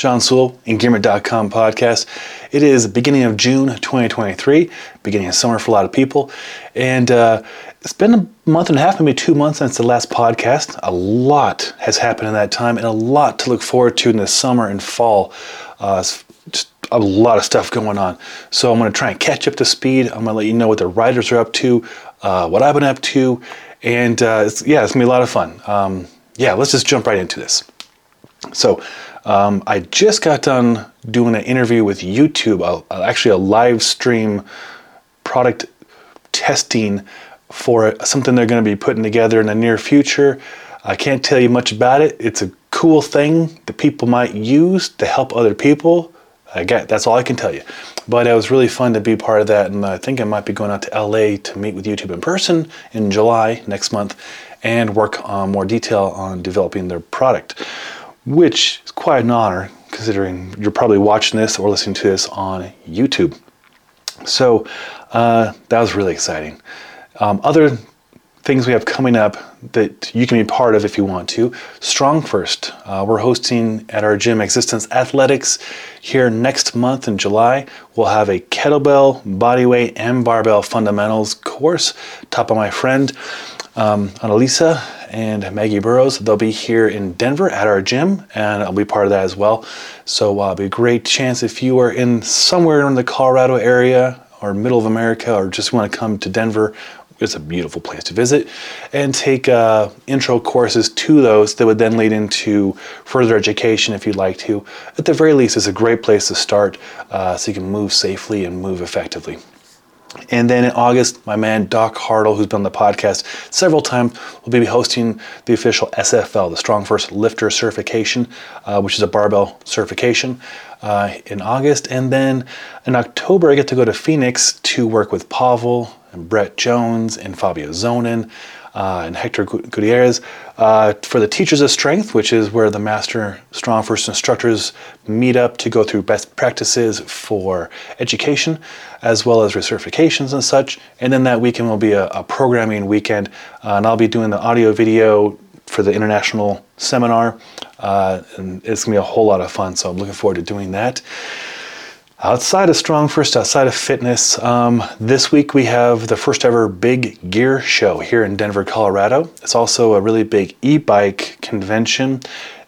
Sean Sewell, Engearment.com podcast. It is beginning of June 2023, beginning of summer for a lot of people. And uh, it's been a month and a half, maybe two months since the last podcast. A lot has happened in that time and a lot to look forward to in the summer and fall. Uh, a lot of stuff going on. So I'm going to try and catch up to speed. I'm going to let you know what the writers are up to, uh, what I've been up to, and uh, it's, yeah, it's going to be a lot of fun. Um, yeah, let's just jump right into this. So, um, I just got done doing an interview with YouTube, actually a live stream product testing for something they're going to be putting together in the near future. I can't tell you much about it. It's a cool thing that people might use to help other people. Get that's all I can tell you. But it was really fun to be part of that, and I think I might be going out to LA to meet with YouTube in person in July next month and work on more detail on developing their product which is quite an honor considering you're probably watching this or listening to this on YouTube. So uh, that was really exciting. Um, other things we have coming up that you can be part of if you want to. Strong First. Uh, we're hosting at our gym Existence Athletics here next month in July. We'll have a kettlebell, bodyweight, and barbell fundamentals course taught by my friend um, Annalisa and Maggie Burrows. They'll be here in Denver at our gym, and I'll be part of that as well. So uh, it'll be a great chance if you are in somewhere in the Colorado area or middle of America or just want to come to Denver. It's a beautiful place to visit and take uh, intro courses to those that would then lead into further education if you'd like to. At the very least, it's a great place to start uh, so you can move safely and move effectively. And then in August, my man Doc Hartle, who's been on the podcast several times, will be hosting the official SFL, the Strong First Lifter Certification, uh, which is a barbell certification, uh, in August. And then in October, I get to go to Phoenix to work with Pavel and Brett Jones and Fabio Zonin uh, and Hector Gutierrez uh, for the Teachers of Strength, which is where the Master Strong First instructors meet up to go through best practices for education, as well as recertifications and such. And then that weekend will be a, a programming weekend, uh, and I'll be doing the audio video for the international seminar, uh, and it's gonna be a whole lot of fun. So I'm looking forward to doing that. Outside of Strong First, outside of fitness, um, this week we have the first ever big gear show here in Denver, Colorado. It's also a really big e bike convention.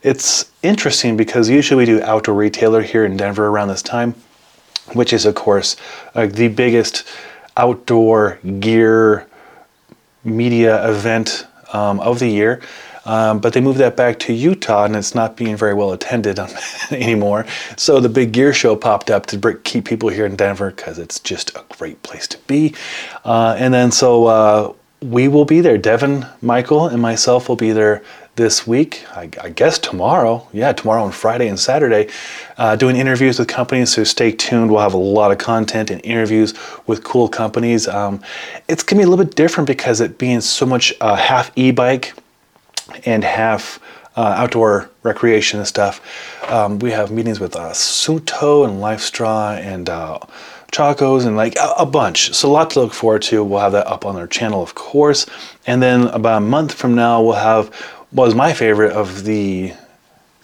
It's interesting because usually we do outdoor retailer here in Denver around this time, which is, of course, uh, the biggest outdoor gear media event um, of the year. Um, but they moved that back to Utah, and it's not being very well attended anymore. So the big gear show popped up to keep people here in Denver because it's just a great place to be. Uh, and then so uh, we will be there. Devin, Michael, and myself will be there this week. I, I guess tomorrow. Yeah, tomorrow and Friday and Saturday, uh, doing interviews with companies. So stay tuned. We'll have a lot of content and interviews with cool companies. Um, it's gonna be a little bit different because it being so much uh, half e-bike and half uh, outdoor recreation and stuff. Um, we have meetings with uh, Suunto and LifeStraw and uh, Chacos and like a, a, bunch. So a lot to look forward to. We'll have that up on our channel, of course. And then about a month from now, we'll have what was my favorite of the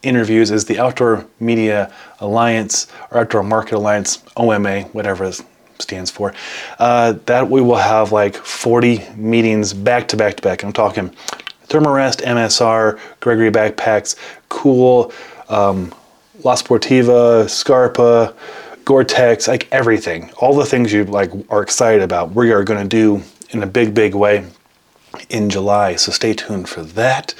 interviews is the Outdoor Media Alliance or Outdoor Market Alliance, OMA, whatever it stands for. Uh, that we will have like 40 meetings back to back to back. I'm talking Thermarest, MSR, Gregory backpacks, KUHL, um, La Sportiva, Scarpa, Gore-Tex, like everything. All the things you like are excited about, we are going to do in a big, big way in July. So stay tuned for that.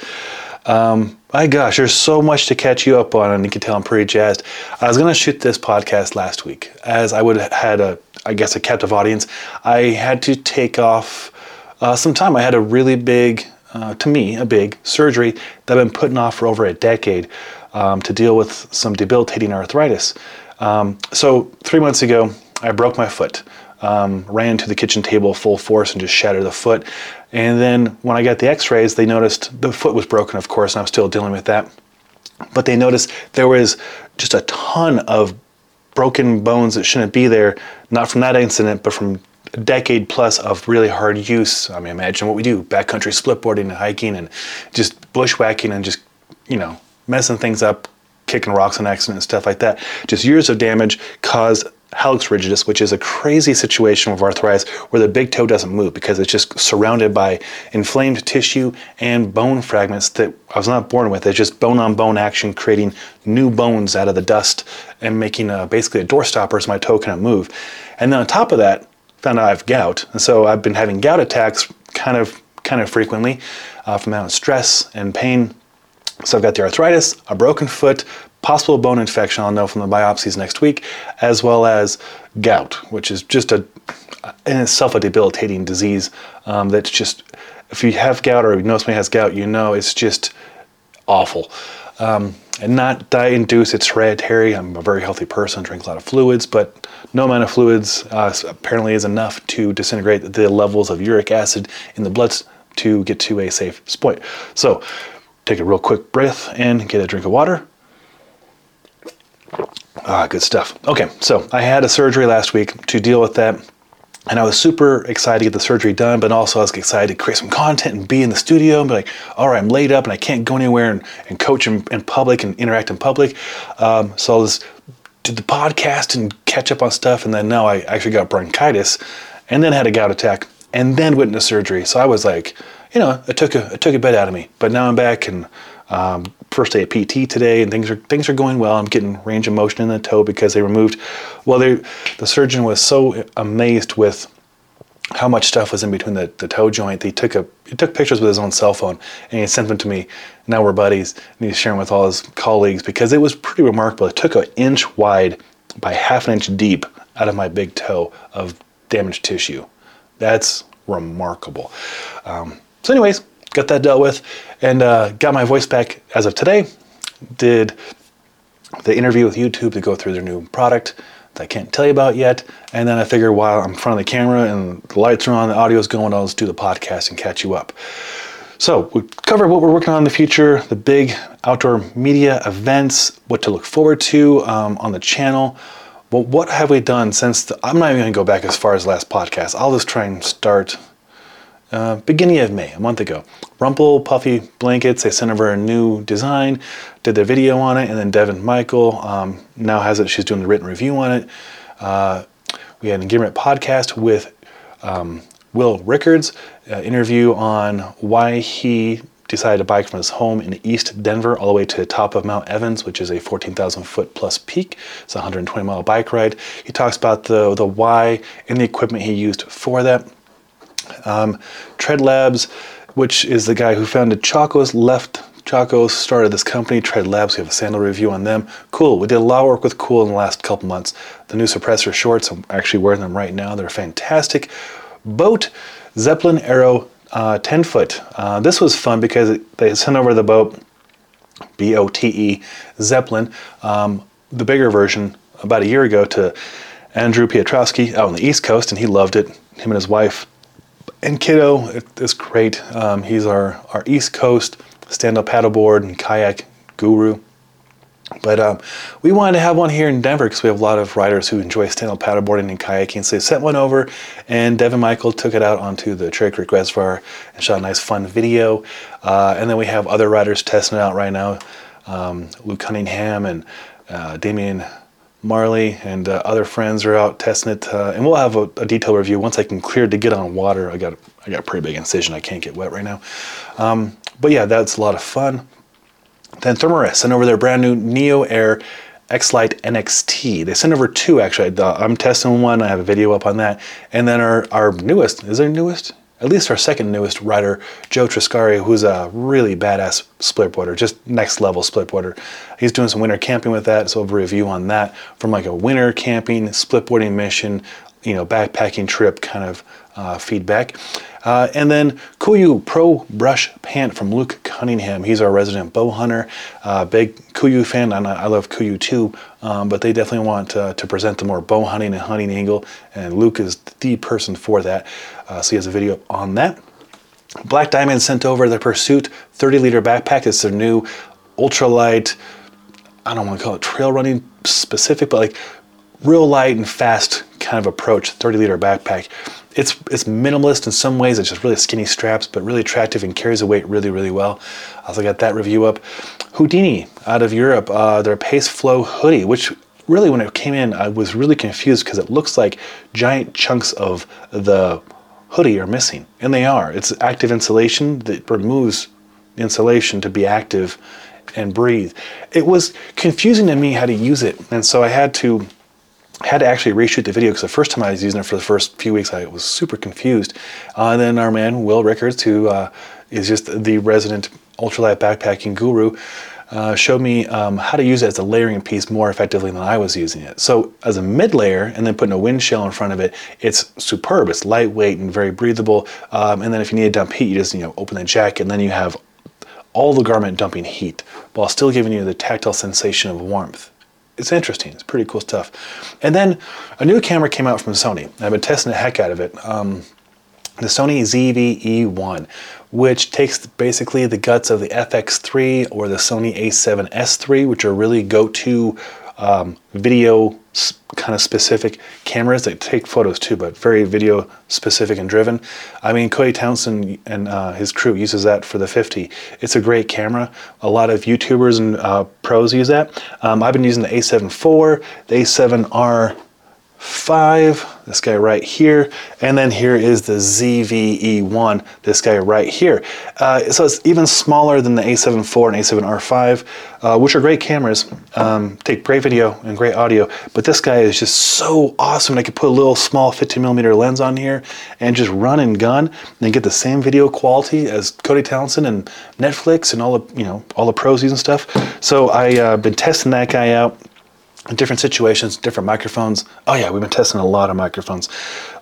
Um, my gosh, there's so much to catch you up on, and you can tell I'm pretty jazzed. I was going to shoot this podcast last week, as I would have had a, I guess, a captive audience. I had to take off uh, some time. I had a really big uh, to me, a big surgery that I've been putting off for over a decade um, to deal with some debilitating arthritis. Um, so, three months ago, I broke my foot, um, ran to the kitchen table full force and just shattered the foot. And then when I got the x rays, they noticed the foot was broken, of course, and I'm still dealing with that. But they noticed there was just a ton of broken bones that shouldn't be there, not from that incident, but from a decade plus of really hard use. I mean, imagine what we do backcountry splitboarding and hiking and just bushwhacking and just, you know, messing things up kicking rocks on accident and stuff like that. Just years of damage caused hallux rigidus, which is a crazy situation with arthritis where the big toe doesn't move because it's just surrounded by inflamed tissue and bone fragments that I was not born with. It's just bone on bone action, creating new bones out of the dust and making a, basically a door stopper so my toe cannot move. And then on top of that, found out I have gout, and so I've been having gout attacks kind of kind of frequently uh, from amount of stress and pain. So I've got the arthritis, a broken foot, possible bone infection, I'll know from the biopsies next week, as well as gout, which is just a in itself a debilitating disease um, that's just if you have gout or you know somebody has gout, you know it's just awful. Um, and not diet induced, it's hereditary. I'm a very healthy person, drink a lot of fluids, but no amount of fluids uh, apparently is enough to disintegrate the levels of uric acid in the blood to get to a safe point. So take a real quick breath and get a drink of water. Ah, good stuff. Okay, so I had a surgery last week to deal with that. And I was super excited to get the surgery done, but also I was excited to create some content and be in the studio and be like, all right, I'm laid up and I can't go anywhere and, and coach in, in public and interact in public. Um, so I was did the podcast and catch up on stuff. And then now I actually got bronchitis and then had a gout attack and then went into surgery. So I was like, you know, it took a, it took a bit out of me, but now I'm back and um, first day of PT today, and things are things are going well. I'm getting range of motion in the toe because they removed. Well, they, the surgeon was so amazed with how much stuff was in between the, the toe joint. He took a he took pictures with his own cell phone and he sent them to me. Now we're buddies, and he's sharing with all his colleagues because it was pretty remarkable. It took an inch wide by half an inch deep out of my big toe of damaged tissue. That's remarkable. Um, so, anyways, got that dealt with, and uh, got my voice back as of today. Did the interview with YouTube to go through their new product that I can't tell you about yet. And then I figure while I'm in front of the camera and the lights are on, the audio's going, I'll just do the podcast and catch you up. So we covered what we're working on in the future, the big outdoor media events, what to look forward to um, on the channel. Well, what have we done since the, I'm not even going to go back as far as last podcast. I'll just try and start uh, beginning of May, a month ago. Rumpl Puffy Blankets, they sent over a new design, did their video on it, and then Devin Michael um, now has it. She's doing the written review on it. Uh, we had an Engearment podcast with um, Will Rickards, uh, interview on why he decided to bike from his home in East Denver all the way to the top of Mount Evans, which is a 14,000 foot plus peak. It's a 120 mile bike ride. He talks about the, the why and the equipment he used for that. Um, Tread Labs, which is the guy who founded Chacos, left Chacos, started this company, Tread Labs. We have a sandal review on them. KUHL. We did a lot of work with KUHL in the last couple months. The new suppressor shorts, I'm actually wearing them right now. They're fantastic. BOTE, Zeppelin Aero uh, 10 foot. Uh, this was fun because they sent over the boat, B O T E, Zeppelin, um, the bigger version, about a year ago to Andrew Piotrowski out on the East Coast, and he loved it. Him and his wife and Kiddo is great. Um, he's our, our East Coast stand-up paddleboard and kayak guru. But um, we wanted to have one here in Denver because we have a lot of riders who enjoy stand-up paddleboarding and kayaking. So they sent one over, and Devin Michael took it out onto the Cherry Creek Reservoir and shot a nice, fun video. Uh, and then we have other riders testing it out right now. Um, Luke Cunningham and uh, Damian Marley and uh, other friends are out testing it, uh, and we'll have a, a detailed review once I can clear to get on water. I got I got a pretty big incision. I can't get wet right now, um, but yeah, that's a lot of fun. Then Thermarest sent over their brand new Neo Air X-Lite NXT. They sent over two actually. I'm testing one. I have a video up on that, and then our our newest is their newest at least our second newest rider, Joe Triscari, who's a really badass splitboarder, just next level splitboarder. He's doing some winter camping with that, so a review on that from like a winter camping, splitboarding mission, you know, backpacking trip kind of uh, feedback. Uh, and then Kuiu Pro Brush Pant from Luke Cunningham. He's our resident bow hunter, uh, big Kuiu fan, and I love Kuiu too. Um, but they definitely want to present the more bow hunting and hunting angle, and Luke is the person for that. Uh, so he has a video on that. Black Diamond sent over the Pursuit 30 liter backpack. It's their new ultralight. I don't want to call it trail running specific, but like real light and fast kind of approach 30 liter backpack it's it's minimalist in some ways. It's just really skinny straps, but really attractive and carries the weight really, really well. I also got that review up. Houdini out of Europe, uh, their Pace Flow hoodie, which really when it came in, I was really confused because it looks like giant chunks of the hoodie are missing, and they are. It's active insulation that removes insulation to be active and breathe. It was confusing to me how to use it, and so I had to had to actually reshoot the video because the first time I was using it for the first few weeks, I was super confused. Uh, and then our man Will Rickards, who uh, is just the resident ultralight backpacking guru, uh, showed me um, how to use it as a layering piece more effectively than I was using it. So as a mid layer and then putting a wind shell in front of it, it's superb. It's lightweight and very breathable. Um, and then if you need to dump heat, you just you know open the jacket and then you have all the garment dumping heat while still giving you the tactile sensation of warmth. It's interesting. It's pretty cool stuff. And then a new camera came out from Sony. I've been testing the heck out of it. Um, the Sony ZV-E1, which takes basically the guts of the FX3 or the Sony a7S III, which are really go-to um, video kind of specific cameras that take photos too, but very video specific and driven. I mean, Cody Townsend and uh, his crew uses that for the 50. It's a great camera. A lot of YouTubers and uh, pros use that. Um, I've been using the A7 IV, the A7R 5, this guy right here, and then here is the ZVE1, this guy right here. Uh, so it's even smaller than the A7 IV and A7 R5, uh, which are great cameras, um, take great video and great audio, but this guy is just so awesome. I could put a little small 15 millimeter lens on here and just run and gun and get the same video quality as Cody Townsend and Netflix and all the, you know, all the pros and stuff. So I've uh, been testing that guy out different situations, different microphones. Oh yeah, we've been testing a lot of microphones,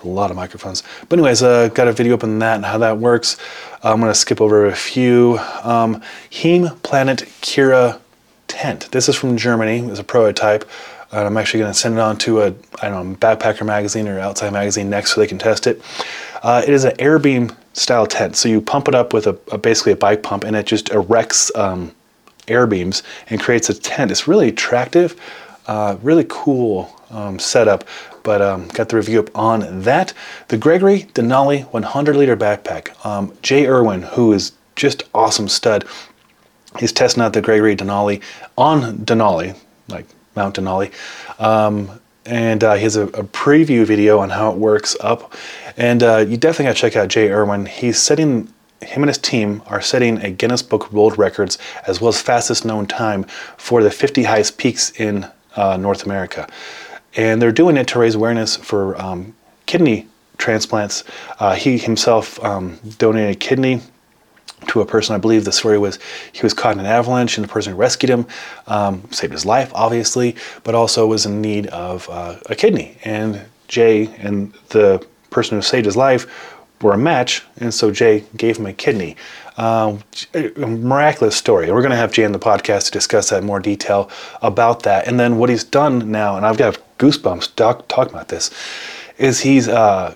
a lot of microphones. But anyways, uh, got a video up on that and how that works. Uh, I'm gonna skip over a few. Um, Heimplanet Kira tent. This is from Germany. It's a prototype. And I'm actually to send it on to a I don't know backpacker magazine or outside magazine next so they can test it. Uh, it is an Airbeam style tent. So you pump it up with a, a basically a bike pump, and it just erects um, air beams and creates a tent. It's really attractive. Uh, really cool um, setup, but um, got the review up on that. The Gregory Denali 100 liter backpack. Um, Jay Irwin, who is just awesome stud, he's testing out the Gregory Denali on Denali, like Mount Denali. Um, and uh, he has a, a, preview video on how it works up. And uh, you definitely got to check out Jay Irwin. He's setting him and his team are setting a Guinness Book of World Records as well as fastest known time for the 50 highest peaks in uh, North America. And they're doing it to raise awareness for um, kidney transplants. Uh, he himself um, donated a kidney to a person. I believe the story was he was caught in an avalanche, and the person who rescued him um, saved his life, obviously, but also was in need of uh, a kidney. And Jay and the person who saved his life were a match, and so Jay gave him a kidney. Uh, a miraculous story. We're going to have Jay on the podcast to discuss that in more detail about that. And then what he's done now, and I've got goosebumps talk, talking about this, is he's uh,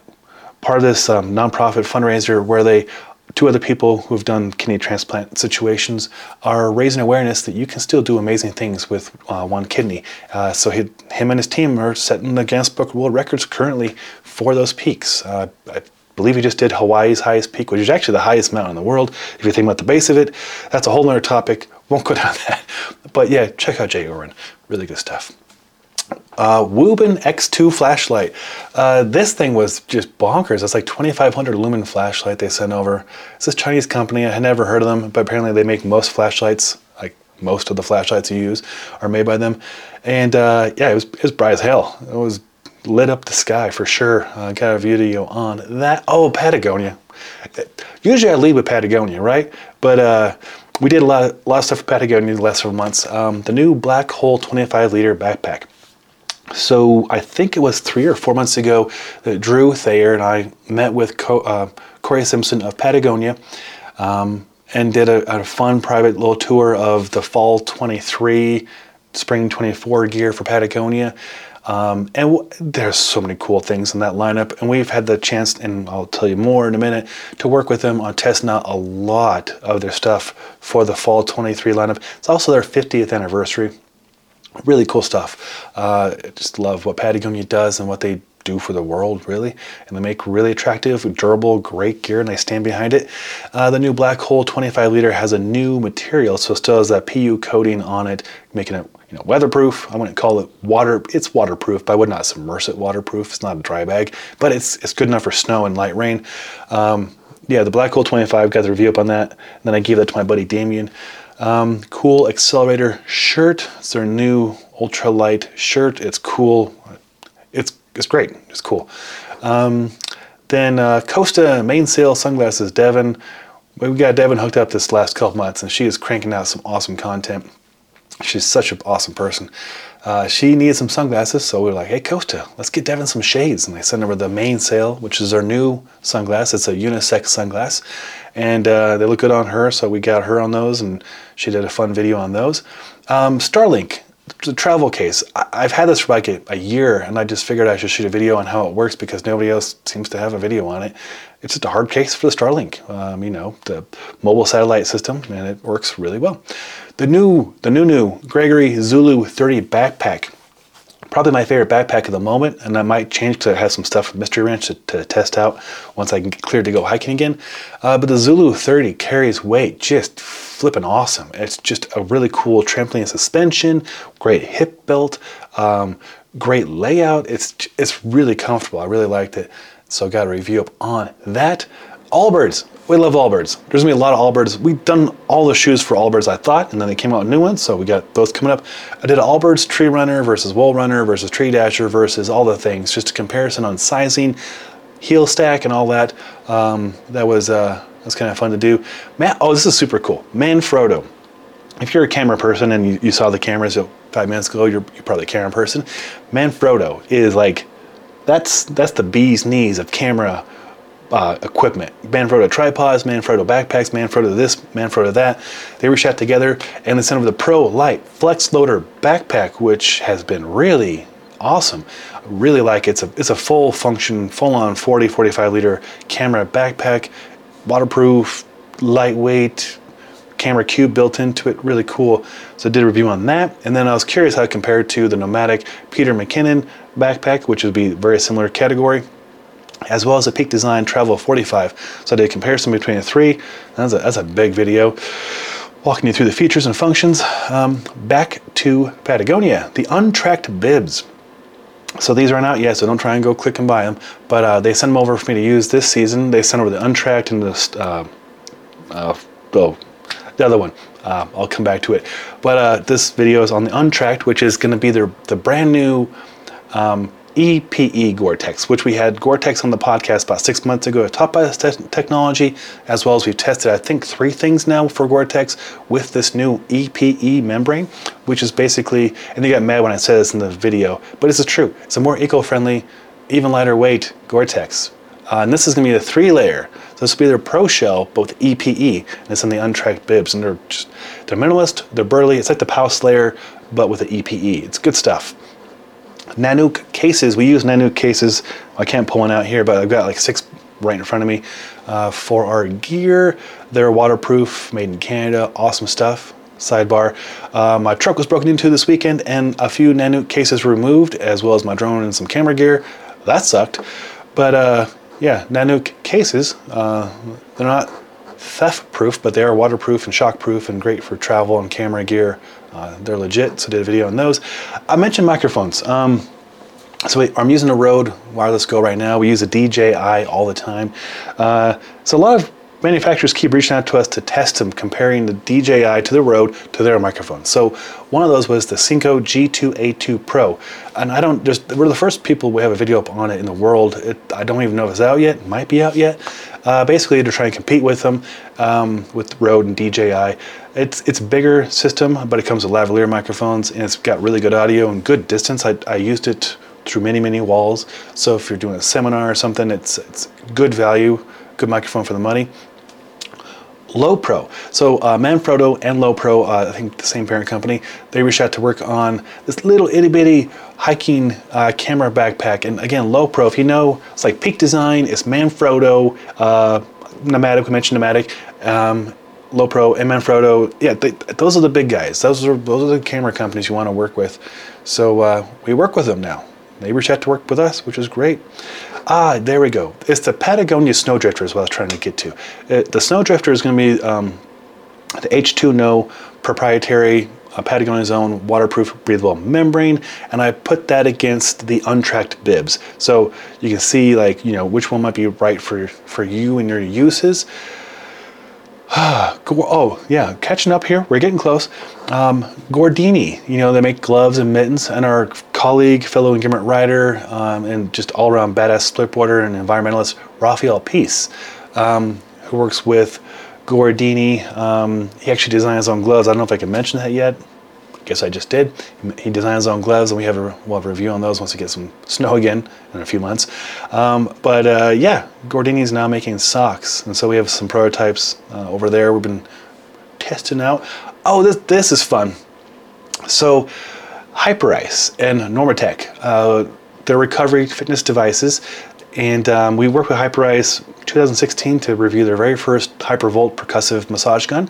part of this um, nonprofit fundraiser where they two other people who have done kidney transplant situations are raising awareness that you can still do amazing things with uh, one kidney. Uh, so he, him and his team are setting the Guinness Book World Records currently for those peaks. Uh, I believe he just did Hawaii's highest peak, which is actually the highest mountain in the world. If you think about the base of it, that's a whole other topic. Won't go down that. But yeah, check out Jay Irwin. Really good stuff. Uh, Wuben X2 flashlight. Uh, this thing was just bonkers. It's like 2500 lumen flashlight they sent over. It's this Chinese company. I had never heard of them, but apparently they make most flashlights, like most of the flashlights you use, are made by them. And uh, yeah, it was, it was bright as hell. It was lit up the sky for sure. I got a video on that. Oh, Patagonia. Usually I lead with Patagonia, right? But uh, we did a lot, of, a lot of stuff with Patagonia the last several months. Um, the new Black Hole 25 liter backpack. So I think it was three or four months ago that Drew Thayer and I met with Co- uh, Corey Simpson of Patagonia um, and did a, a, fun private little tour of the fall 23, spring 24 gear for Patagonia. Um, and w- there's so many cool things in that lineup. And we've had the chance, and I'll tell you more in a minute, to work with them on testing out a lot of their stuff for the fall 23 lineup. It's also their 50th anniversary. Really cool stuff. Uh, just love what Patagonia does and what they do for the world, really. And they make really attractive, durable, great gear, and I stand behind it. Uh, the new Black Hole 25 liter has a new material, so it still has that PU coating on it, making it you know weatherproof. I wouldn't call it water. It's waterproof, but I would not submerge it waterproof. It's not a dry bag, but it's it's good enough for snow and light rain. Um, yeah, the Black Hole 25 got the review up on that. And then I gave that to my buddy Damien. Um, KUHL accelerator shirt. It's their new ultralight shirt. It's cool. It's it's great. It's cool. Um, then uh, Costa mainsail sunglasses. Devin, we got Devin hooked up this last couple months, and she is cranking out some awesome content. She's such an awesome person. Uh, she needed some sunglasses, so we were like, "Hey, Costa, let's get Devin some shades." And they sent over the mainsail, which is our new sunglass. It's a unisex sunglass, and uh, they look good on her. So we got her on those, and she did a fun video on those. Um, Starlink, the travel case. I, have had this for like a, a, year, and I just figured I should shoot a video on how it works because nobody else seems to have a video on it. It's just a hard case for the Starlink, um, you know, the mobile satellite system, and it works really well. The new, the new, new Gregory Zulu 30 backpack probably my favorite backpack at the moment, and I might change I have some stuff from Mystery Ranch to, to, test out once I can get cleared to go hiking again. Uh, but the Zulu 30 carries weight just flipping awesome. It's just a really cool trampoline suspension, great hip belt, um, great layout. It's it's really comfortable. I really liked it. So I got a review up on that. Allbirds. We love Allbirds. There's gonna be a lot of Allbirds. We've done all the shoes for Allbirds, I thought, and then they came out new ones, so we got those coming up. I did Allbirds Tree Runner versus Wool Runner versus Tree Dasher versus all the things, just a comparison on sizing, heel stack, and all that. Um, that was uh, was kind of fun to do. Oh, this is super cool. Manfrotto. If you're a camera person and you, you saw the cameras five minutes ago, you're, you're probably a camera person. Manfrotto is like that's that's the bee's knees of camera uh, equipment. Manfrotto tripods, Manfrotto backpacks, Manfrotto this, Manfrotto that. They were shot together and sent over the Pro Light Flex Loader backpack, which has been really awesome. Really like it. It's a, it's a full function, full on 40, 45 liter camera backpack, waterproof, lightweight, camera cube built into it, really cool. So I did a review on that. And then I was curious how it compared to the Nomatic Peter McKinnon backpack, which would be very similar category as well as a Peak Design Travel 45. So I did a comparison between the three. That's a, that's a big video. Walking you through the features and functions. Um, back to Patagonia, the untracked bibs. So these aren't out yet, so don't try and go click and buy them. But uh, they sent them over for me to use this season. They sent over the untracked and the, uh, uh, oh, the other one. Uh, I'll come back to it. But uh, this video is on the untracked, which is going to be their, the brand new um, EPE Gore-Tex, which we had Gore-Tex on the podcast about six months ago, taught by this te- technology, as well as we've tested, I think, three things now for Gore-Tex with this new EPE membrane, which is basically, and they got mad when I said this in the video, but this is true. It's a more eco-friendly, even lighter weight Gore-Tex. Uh, and this is going to be the three layer. So this will be their pro shell, but with EPE, and it's on the untracked bibs, and they're just, they're minimalist, they're burly. It's like the POW Slayer, but with the EPE. It's good stuff. Nanuk cases, we use Nanuk cases. I can't pull one out here, but I've got like six right in front of me uh, for our gear. They're waterproof, made in Canada, awesome stuff. Sidebar, uh, my truck was broken into this weekend and a few Nanuk cases removed, as well as my drone and some camera gear. That sucked. But uh, yeah, Nanuk cases, uh, they're not theft proof, but they are waterproof and shock proof and great for travel and camera gear. Uh, they're legit, so did a video on those. I mentioned microphones. Um, so we, I'm using a Rode Wireless Go right now. We use a DJI all the time. Uh, so a lot of manufacturers keep reaching out to us to test them, comparing the DJI to the Rode to their microphones. So one of those was the Synco G2A2 Pro, and I don't. Just we're the first people we have a video up on it in the world. It, I don't even know if it's out yet. It might be out yet. Uh, basically, to try and compete with them um, with Rode and DJI. It's it's a bigger system, but it comes with lavalier microphones, and it's got really good audio and good distance. I, I used it through many many walls. So if you're doing a seminar or something, it's it's good value, good microphone for the money. Lowepro. So uh, Manfrotto and Lowepro, uh, I think the same parent company, they reached out to work on this little itty bitty hiking uh, camera backpack. And again, Lowepro, if you know, it's like Peak Design, it's Manfrotto, uh, Nomatic, we mentioned Nomatic, um, Lowepro, and Manfrotto. Yeah, they, those are the big guys. Those are those are the camera companies you want to work with. So uh, we work with them now. Reached out to work with us, which is great. Ah, there we go. It's the Patagonia Snowdrifter is what I was trying to get to. It, the Snowdrifter is going to be um, the H2No proprietary uh, Patagonia's own waterproof breathable membrane, and I put that against the untracked bibs. So you can see like you know which one might be right for for you and your uses. oh yeah, catching up here. We're getting close. Um, Gordini, you know they make gloves and mittens, and our colleague, fellow Gimlet rider, um, and just all-around badass splitboarder and environmentalist Raphael Peace, um, who works with Gordini. Um, he actually designed his own gloves. I don't know if I can mention that yet. Guess I just did. He designed his own gloves, and we have a, we'll have a review on those once we get some snow again in a few months. Um, but uh, yeah, Gordini is now making socks, and so we have some prototypes uh, over there. We've been testing out. Oh, this this is fun. So, Hyperice and Normatec, uh, recovery fitness devices and um, we worked with Hyperice 2016 to review their very first Hypervolt percussive massage gun.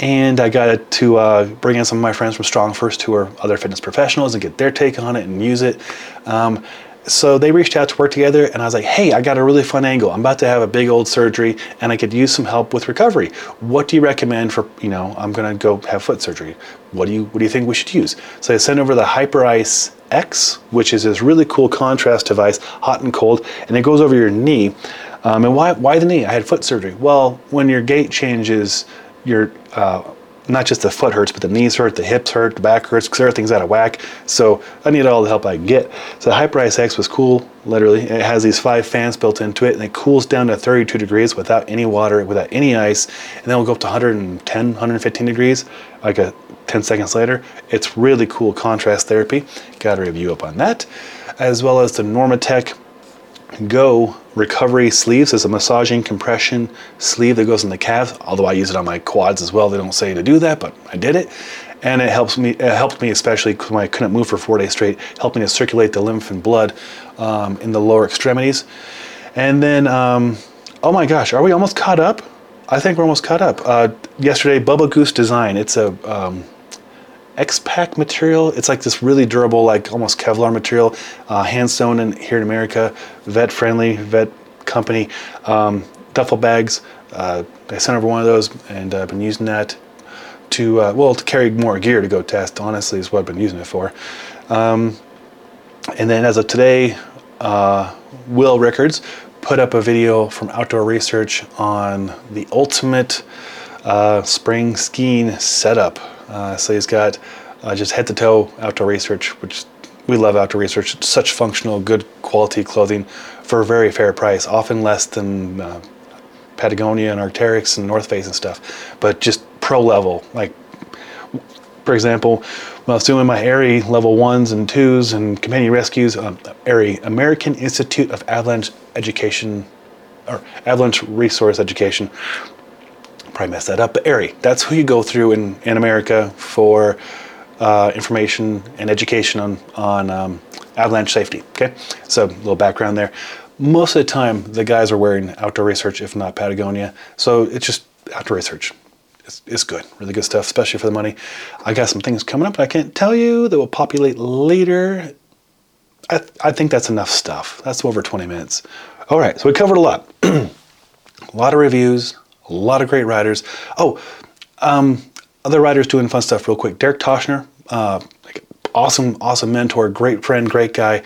And I got to uh, bring in some of my friends from Strong First who are other fitness professionals and get their take on it and use it. Um, so they reached out to work together and I was like, hey, I got a really fun angle. I'm about to have a big old surgery and I could use some help with recovery. What do you recommend for, you know, I'm gonna go have foot surgery. What do you what do you think we should use? So I sent over the Hyperice X, which is this really cool contrast device, hot and cold, and it goes over your knee. Um, and why why the knee? I had foot surgery. Well, when your gait changes, your uh, not just the foot hurts, but the knees hurt, the hips hurt, the back hurts because everything's out of whack. So I need all the help I can get. So the Hyperice X was cool, literally. It has these five fans built into it, and it cools down to 32 degrees without any water, without any ice, and then we'll go up to 110, 115 degrees, like a 10 seconds later. It's really cool contrast therapy. Got a review up on that, as well as the Normatec Go recovery sleeves is a massaging compression sleeve that goes in the calves. Although I use it on my quads as well. They don't say to do that, but I did it, and it helps me. It helped me especially when I couldn't move for four days straight. Helped me to circulate the lymph and blood um, in the lower extremities. And then, um, oh my gosh, are we almost caught up? I think we're almost caught up. Uh, yesterday, Bubba Goose Design. It's a um, X-Pack material. It's like this really durable, like almost Kevlar material, uh, hand sewn in here in America, vet friendly, vet company. Um, duffel bags. Uh, I sent over one of those, and I've been using that to uh, well to carry more gear to go test. Honestly, is what I've been using it for. Um, and then as of today, uh, Will Rickards put up a video from Outdoor Research on the ultimate uh, spring skiing setup so he's got uh, just head to toe outdoor research, which we love outdoor research. It's such functional, good quality clothing for a very fair price, often less than uh, Patagonia and Arc'teryx and North Face and stuff, but just pro level. Like, for example, when I was doing my ARI level ones and twos and companion rescues, um, ARI, American Institute of Avalanche Education, or Avalanche Resource Education, probably that up, but ARI, that's who you go through in, in America for uh, information and education on, on um, avalanche safety. Okay, so a little background there. Most of the time, the guys are wearing outdoor research, if not Patagonia. So it's just outdoor research. It's, it's good, really good stuff, especially for the money. I got some things coming up I can't tell you that will populate later. I, th- I think that's enough stuff. That's over 20 minutes. All right, so we covered a lot. a lot of reviews, a lot of great writers. Oh, um, other writers doing fun stuff real quick. Derek Toshner, uh, awesome, awesome mentor, great friend, great guy.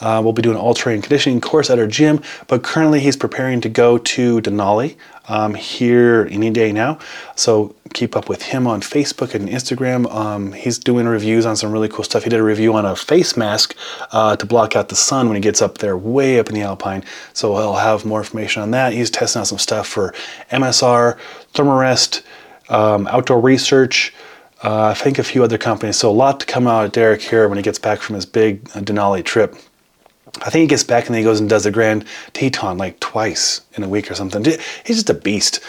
Uh, we'll be doing an all terrain conditioning course at our gym, but currently he's preparing to go to Denali um, here any day now. So keep up with him on Facebook and Instagram. Um, he's doing reviews on some really cool stuff. He did a review on a face mask uh, to block out the sun when he gets up there way up in the Alpine. So he'll have more information on that. He's testing out some stuff for MSR, Thermarest, um, outdoor research. Uh, I think a few other companies. So a lot to come out of Derek here when he gets back from his big Denali trip. I think he gets back and then he goes and does the Grand Teton like twice in a week or something. He's just a beast,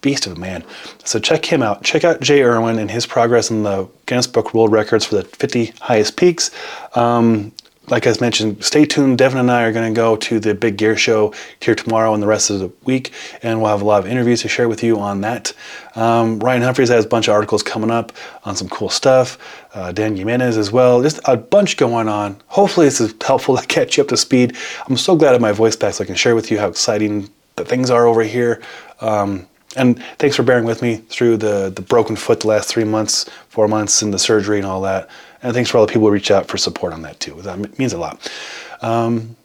beast of a man. So check him out. Check out Jay Irwin and his progress in the Guinness Book World Records for the 50 highest peaks. Um, like I mentioned, stay tuned. Devin and I are going to go to the big gear show here tomorrow and the rest of the week, and we'll have a lot of interviews to share with you on that. Um, Ryan Humphreys has a bunch of articles coming up on some cool stuff. Uh, Dan Jimenez as well. Just a bunch going on. Hopefully, this is helpful to catch you up to speed. I'm so glad have my voice back so I can share with you how exciting the things are over here. Um, and thanks for bearing with me through the, the broken foot the last three months, four months, and the surgery and all that. And thanks for all the people who reach out for support on that too. That means a lot. Um,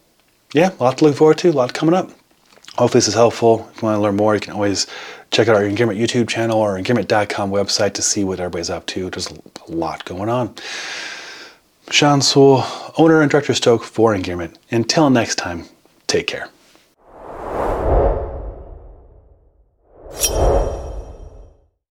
yeah, a lot to look forward to, a lot coming up. Hopefully, this is helpful. If you want to learn more, you can always check out our Engearment YouTube channel or engearment.com website to see what everybody's up to. There's a lot going on. Sean Sewell, owner and director of Stoke for Engearment. Until next time, take care.